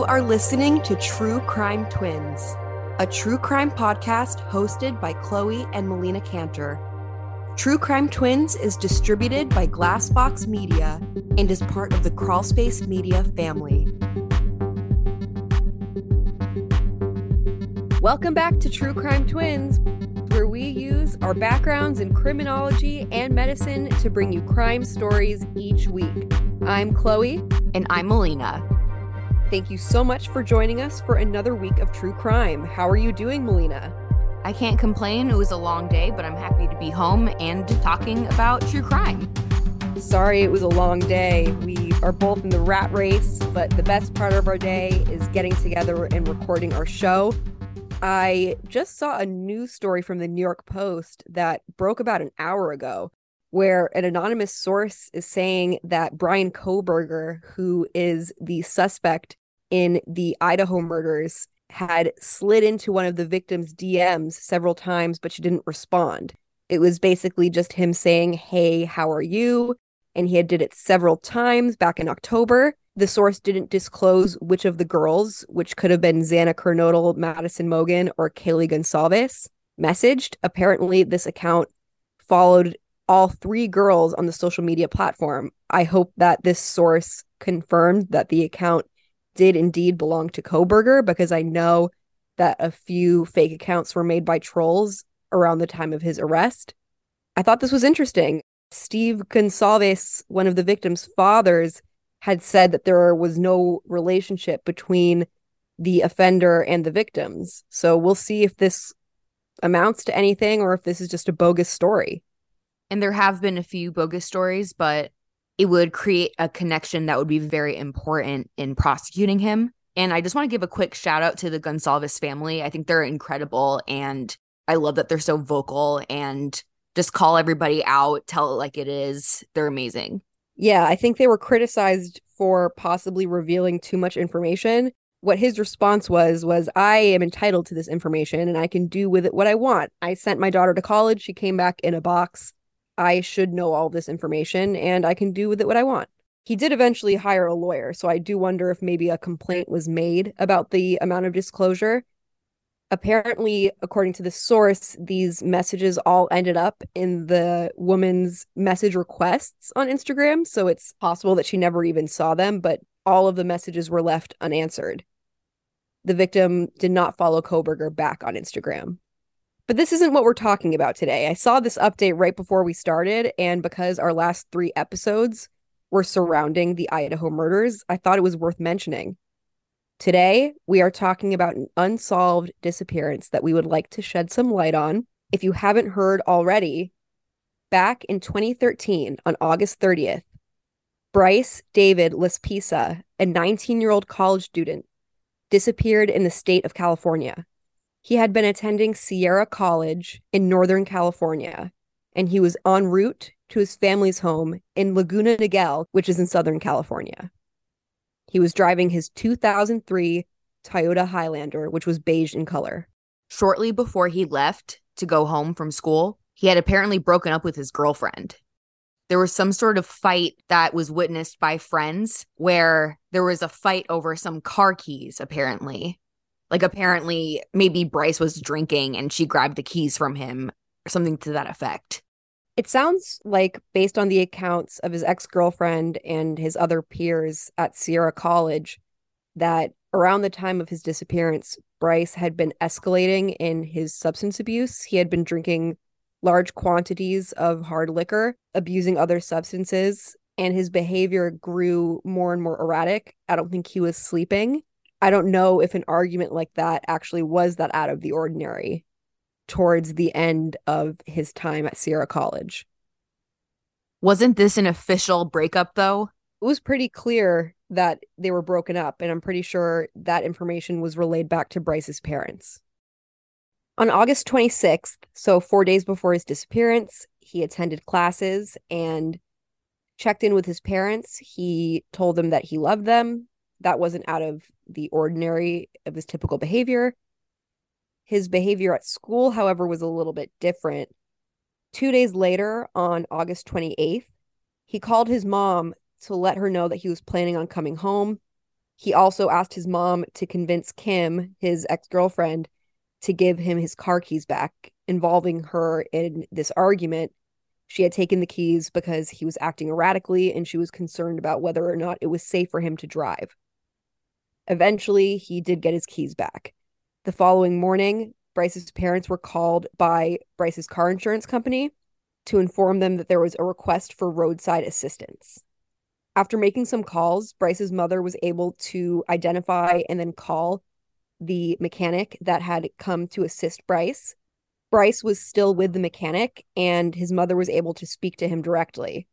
You are listening to True Crime Twins, a true crime podcast hosted by Chloe and Melina Canter. True Crime Twins is distributed by Glassbox Media and is part of the Crawlspace Media family. Welcome back to True Crime Twins, where we use our backgrounds in criminology and medicine to bring you crime stories each week. I'm Chloe. And I'm Melina. Thank you so much for joining us for another week of true crime. How are you doing, Melina? I can't complain. It was a long day, but I'm happy to be home and talking about true crime. Sorry it was a long day. We are both in the rat race, but the best part of our day is getting together and recording our show. I just saw a news story from the New York Post that broke about an hour ago where an anonymous source is saying that Brian Kohberger, who is the suspect in the Idaho murders had slid into one of the victim's DMs several times, but she didn't respond. It was basically just him saying, Hey, how are you? And he had did it several times back in October. The source didn't disclose which of the girls, which could have been Xana Kernodle, Madison Mogen, or Kaylee Goncalves, messaged. Apparently, this account followed all three girls on the social media platform. I hope that this source confirmed that the account did indeed belong to Kohberger because I know that a few fake accounts were made by trolls around the time of his arrest. I thought this was interesting. Steve Goncalves, one of the victim's fathers, had said that there was no relationship between the offender and the victims. So we'll see if this amounts to anything or if this is just a bogus story. And there have been a few bogus stories, but it would create a connection that would be very important in prosecuting him. And I just want to give a quick shout out to the Goncalves family. I think they're incredible. And I love that they're so vocal and just call everybody out, tell it like it is. They're amazing. Yeah, I think they were criticized for possibly revealing too much information. What his response was was I am entitled to this information and I can do with it what I want. I sent my daughter to college, she came back in a box. I should know all this information and I can do with it what I want. He did eventually hire a lawyer, so I do wonder if maybe a complaint was made about the amount of disclosure. Apparently, according to the source, these messages all ended up in the woman's message requests on Instagram, so it's possible that she never even saw them, but all of the messages were left unanswered. The victim did not follow Kohberger back on Instagram. But this isn't what we're talking about today. I saw this update right before we started, and because our last three episodes were surrounding the Idaho murders, I thought it was worth mentioning. Today, we are talking about an unsolved disappearance that we would like to shed some light on. If you haven't heard already, back in 2013, on August 30th, Bryce David Laspisa, a 19 year old college student, disappeared in the state of California. He had been attending Sierra College in Northern California, and he was en route to his family's home in Laguna Niguel, which is in Southern California. He was driving his 2003 Toyota Highlander, which was beige in color. Shortly before he left to go home from school, he had apparently broken up with his girlfriend. There was some sort of fight that was witnessed by friends where there was a fight over some car keys, apparently. Like apparently maybe Bryce was drinking and she grabbed the keys from him or something to that effect. It sounds like, based on the accounts of his ex girlfriend and his other peers at Sierra College, that around the time of his disappearance, Bryce had been escalating in his substance abuse. He had been drinking large quantities of hard liquor, abusing other substances, and his behavior grew more and more erratic. I don't think he was sleeping. I don't know if an argument like that actually was that out of the ordinary towards the end of his time at Sierra College. Wasn't this an official breakup though? It was pretty clear that they were broken up, and I'm pretty sure that information was relayed back to Bryce's parents. On August 26th, so four days before his disappearance, he attended classes and checked in with his parents. He told them that he loved them. That wasn't out of the ordinary of his typical behavior. His behavior at school, however, was a little bit different. Two days later, on August 28th, he called his mom to let her know that he was planning on coming home. He also asked his mom to convince Kim, his ex girlfriend, to give him his car keys back, involving her in this argument. She had taken the keys because he was acting erratically and she was concerned about whether or not it was safe for him to drive. Eventually, he did get his keys back. The following morning, Bryce's parents were called by Bryce's car insurance company to inform them that there was a request for roadside assistance. After making some calls, Bryce's mother was able to identify and then call the mechanic that had come to assist Bryce. Bryce was still with the mechanic, and his mother was able to speak to him directly.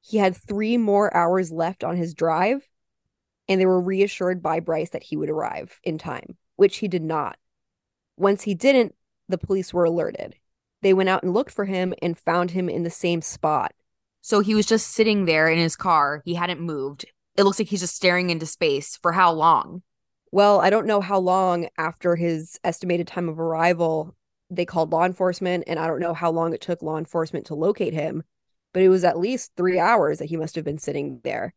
He had three more hours left on his drive, and they were reassured by Bryce that he would arrive in time, which he did not. Once he didn't, the police were alerted. They went out and looked for him and found him in the same spot. So he was just sitting there in his car. He hadn't moved. It looks like he's just staring into space for how long? Well, I don't know how long after his estimated time of arrival they called law enforcement, and I don't know how long it took law enforcement to locate him, but it was at least three hours that he must have been sitting there.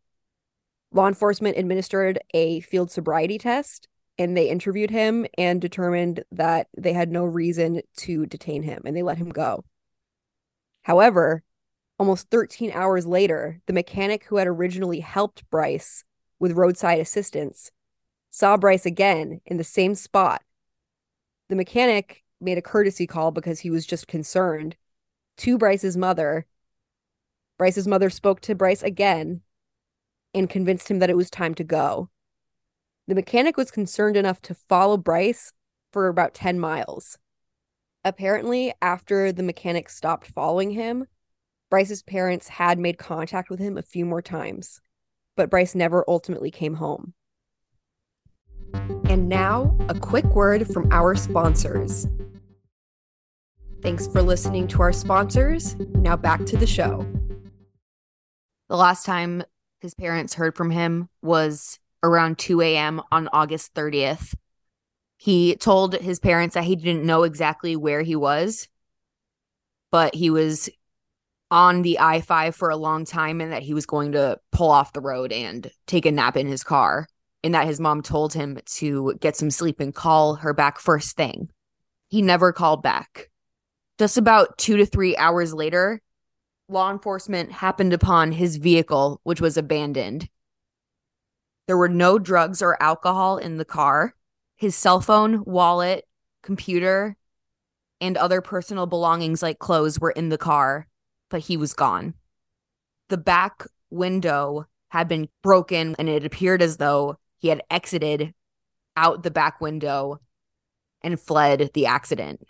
Law enforcement administered a field sobriety test and they interviewed him and determined that they had no reason to detain him and they let him go. However, almost 13 hours later, the mechanic who had originally helped Bryce with roadside assistance saw Bryce again in the same spot. The mechanic made a courtesy call because he was just concerned to Bryce's mother. Bryce's mother spoke to Bryce again and convinced him that it was time to go. The mechanic was concerned enough to follow Bryce for about 10 miles. Apparently, after the mechanic stopped following him, Bryce's parents had made contact with him a few more times, but Bryce never ultimately came home. And now, a quick word from our sponsors. Thanks for listening to our sponsors. Now back to the show. The last time his parents heard from him was around 2 a.m. on August 30th. He told his parents that he didn't know exactly where he was, but he was on the I 5 for a long time and that he was going to pull off the road and take a nap in his car. And that his mom told him to get some sleep and call her back first thing. He never called back. Just about two to three hours later, law enforcement happened upon his vehicle, which was abandoned. There were no drugs or alcohol in the car. His cell phone, wallet, computer, and other personal belongings like clothes were in the car, but he was gone. The back window had been broken, and it appeared as though he had exited out the back window and fled the accident.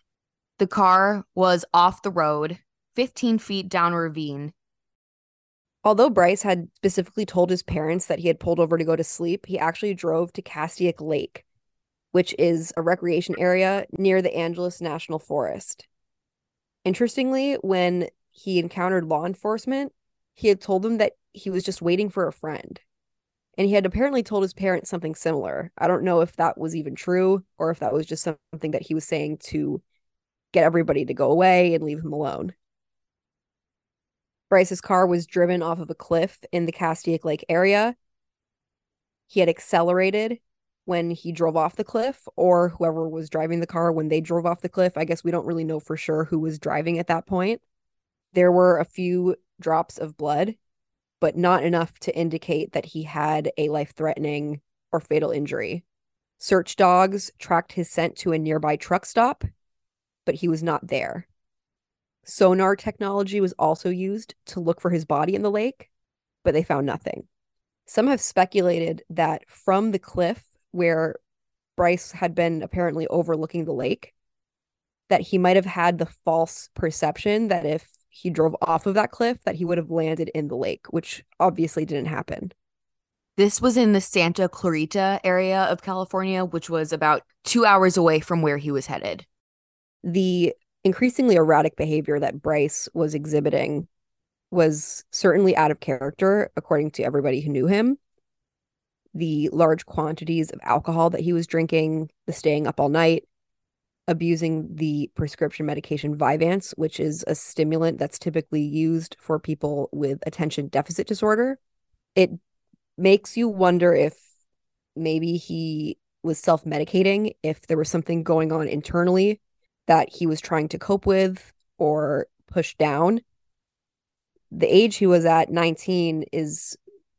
The car was off the road 15 feet down ravine. Although Bryce had specifically told his parents that he had pulled over to go to sleep, he actually drove to Castaic Lake, which is a recreation area near the Angeles National Forest. Interestingly, when he encountered law enforcement, he had told them that he was just waiting for a friend. And he had apparently told his parents something similar. I don't know if that was even true or if that was just something that he was saying to get everybody to go away and leave him alone. Bryce's car was driven off of a cliff in the Castaic Lake area. He had accelerated when he drove off the cliff, or whoever was driving the car when they drove off the cliff. I guess we don't really know for sure who was driving at that point. There were a few drops of blood, but not enough to indicate that he had a life threatening or fatal injury. Search dogs tracked his scent to a nearby truck stop, but he was not there. Sonar technology was also used to look for his body in the lake, but they found nothing. Some have speculated that from the cliff where Bryce had been apparently overlooking the lake, that he might have had the false perception that if he drove off of that cliff that he would have landed in the lake, which obviously didn't happen. This was in the Santa Clarita area of California, which was about two hours away from where he was headed. The increasingly erratic behavior that Bryce was exhibiting was certainly out of character, according to everybody who knew him. The large quantities of alcohol that he was drinking, the staying up all night, abusing the prescription medication Vyvanse, which is a stimulant that's typically used for people with attention deficit disorder. It makes you wonder if maybe he was self medicating if there was something going on internally that he was trying to cope with or push down. The age he was at, 19, is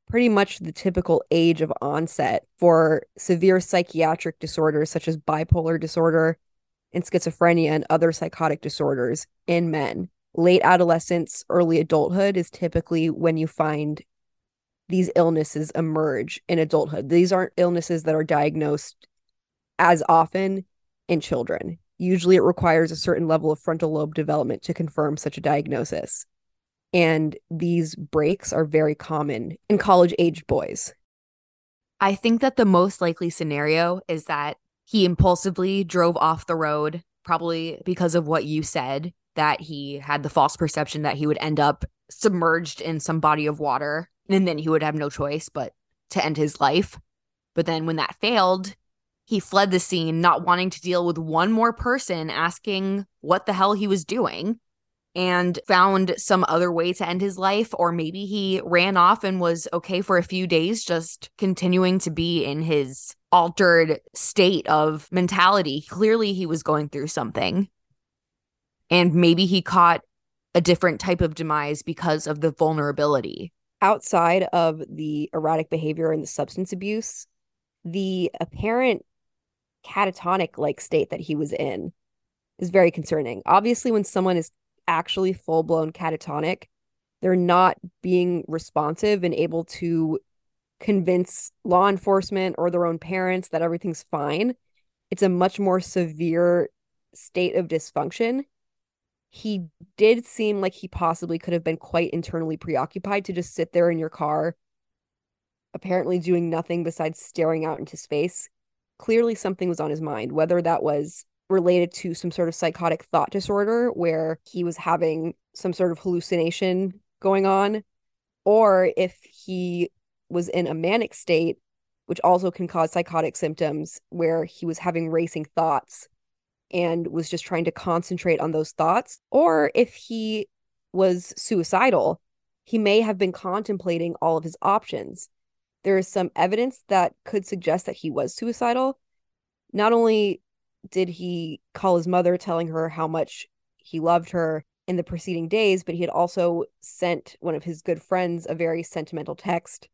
pretty much the typical age of onset for severe psychiatric disorders such as bipolar disorder and schizophrenia and other psychotic disorders in men. Late adolescence, early adulthood is typically when you find these illnesses emerge in adulthood. These aren't illnesses that are diagnosed as often in children. Usually, it requires a certain level of frontal lobe development to confirm such a diagnosis. And these breaks are very common in college aged boys. I think that the most likely scenario is that he impulsively drove off the road, probably because of what you said, that he had the false perception that he would end up submerged in some body of water and then he would have no choice but to end his life. But then when that failed, he fled the scene, not wanting to deal with one more person asking what the hell he was doing and found some other way to end his life. Or maybe he ran off and was okay for a few days, just continuing to be in his altered state of mentality. Clearly, he was going through something. And maybe he caught a different type of demise because of the vulnerability. Outside of the erratic behavior and the substance abuse, the apparent catatonic like state that he was in is very concerning. Obviously, when someone is actually full blown catatonic, they're not being responsive and able to convince law enforcement or their own parents that everything's fine. It's a much more severe state of dysfunction. He did seem like he possibly could have been quite internally preoccupied to just sit there in your car, apparently doing nothing besides staring out into space. Clearly, something was on his mind, whether that was related to some sort of psychotic thought disorder where he was having some sort of hallucination going on, or if he was in a manic state, which also can cause psychotic symptoms, where he was having racing thoughts and was just trying to concentrate on those thoughts, or if he was suicidal, he may have been contemplating all of his options. There is some evidence that could suggest that he was suicidal. Not only did he call his mother telling her how much he loved her in the preceding days, but he had also sent one of his good friends a very sentimental text.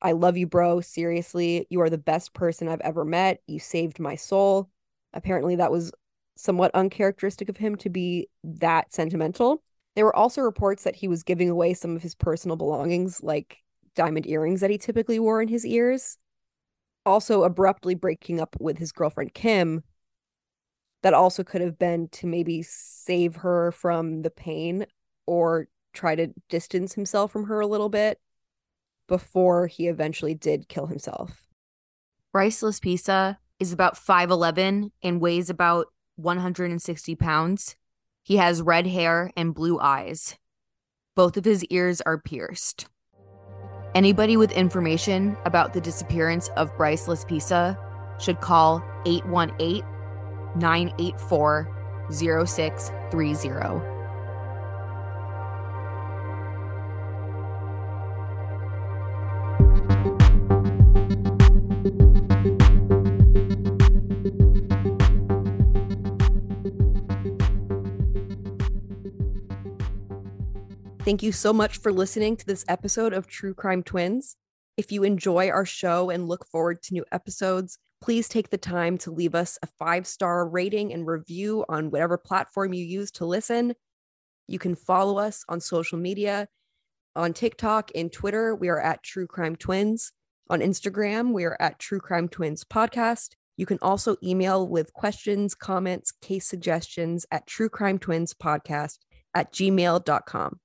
I love you, bro. Seriously, you are the best person I've ever met. You saved my soul. Apparently, that was somewhat uncharacteristic of him to be that sentimental. There were also reports that he was giving away some of his personal belongings, like diamond earrings that he typically wore in his ears also abruptly breaking up with his girlfriend Kim that also could have been to maybe save her from the pain or try to distance himself from her a little bit before he eventually did kill himself. Bryce Laspisa is about 5'11 and weighs about 160 pounds. He has red hair and blue eyes. Both of his ears are pierced. Anybody with information about the disappearance of Bryce Laspisa should call 818 984 0630. Thank you so much for listening to this episode of True Crime Twins. If you enjoy our show and look forward to new episodes, please take the time to leave us a five star rating and review on whatever platform you use to listen. You can follow us on social media. On TikTok and Twitter, we are at True Crime Twins. On Instagram, we are at True Crime Twins Podcast. You can also email with questions, comments, case suggestions at True Crime Twins Podcast at gmail.com.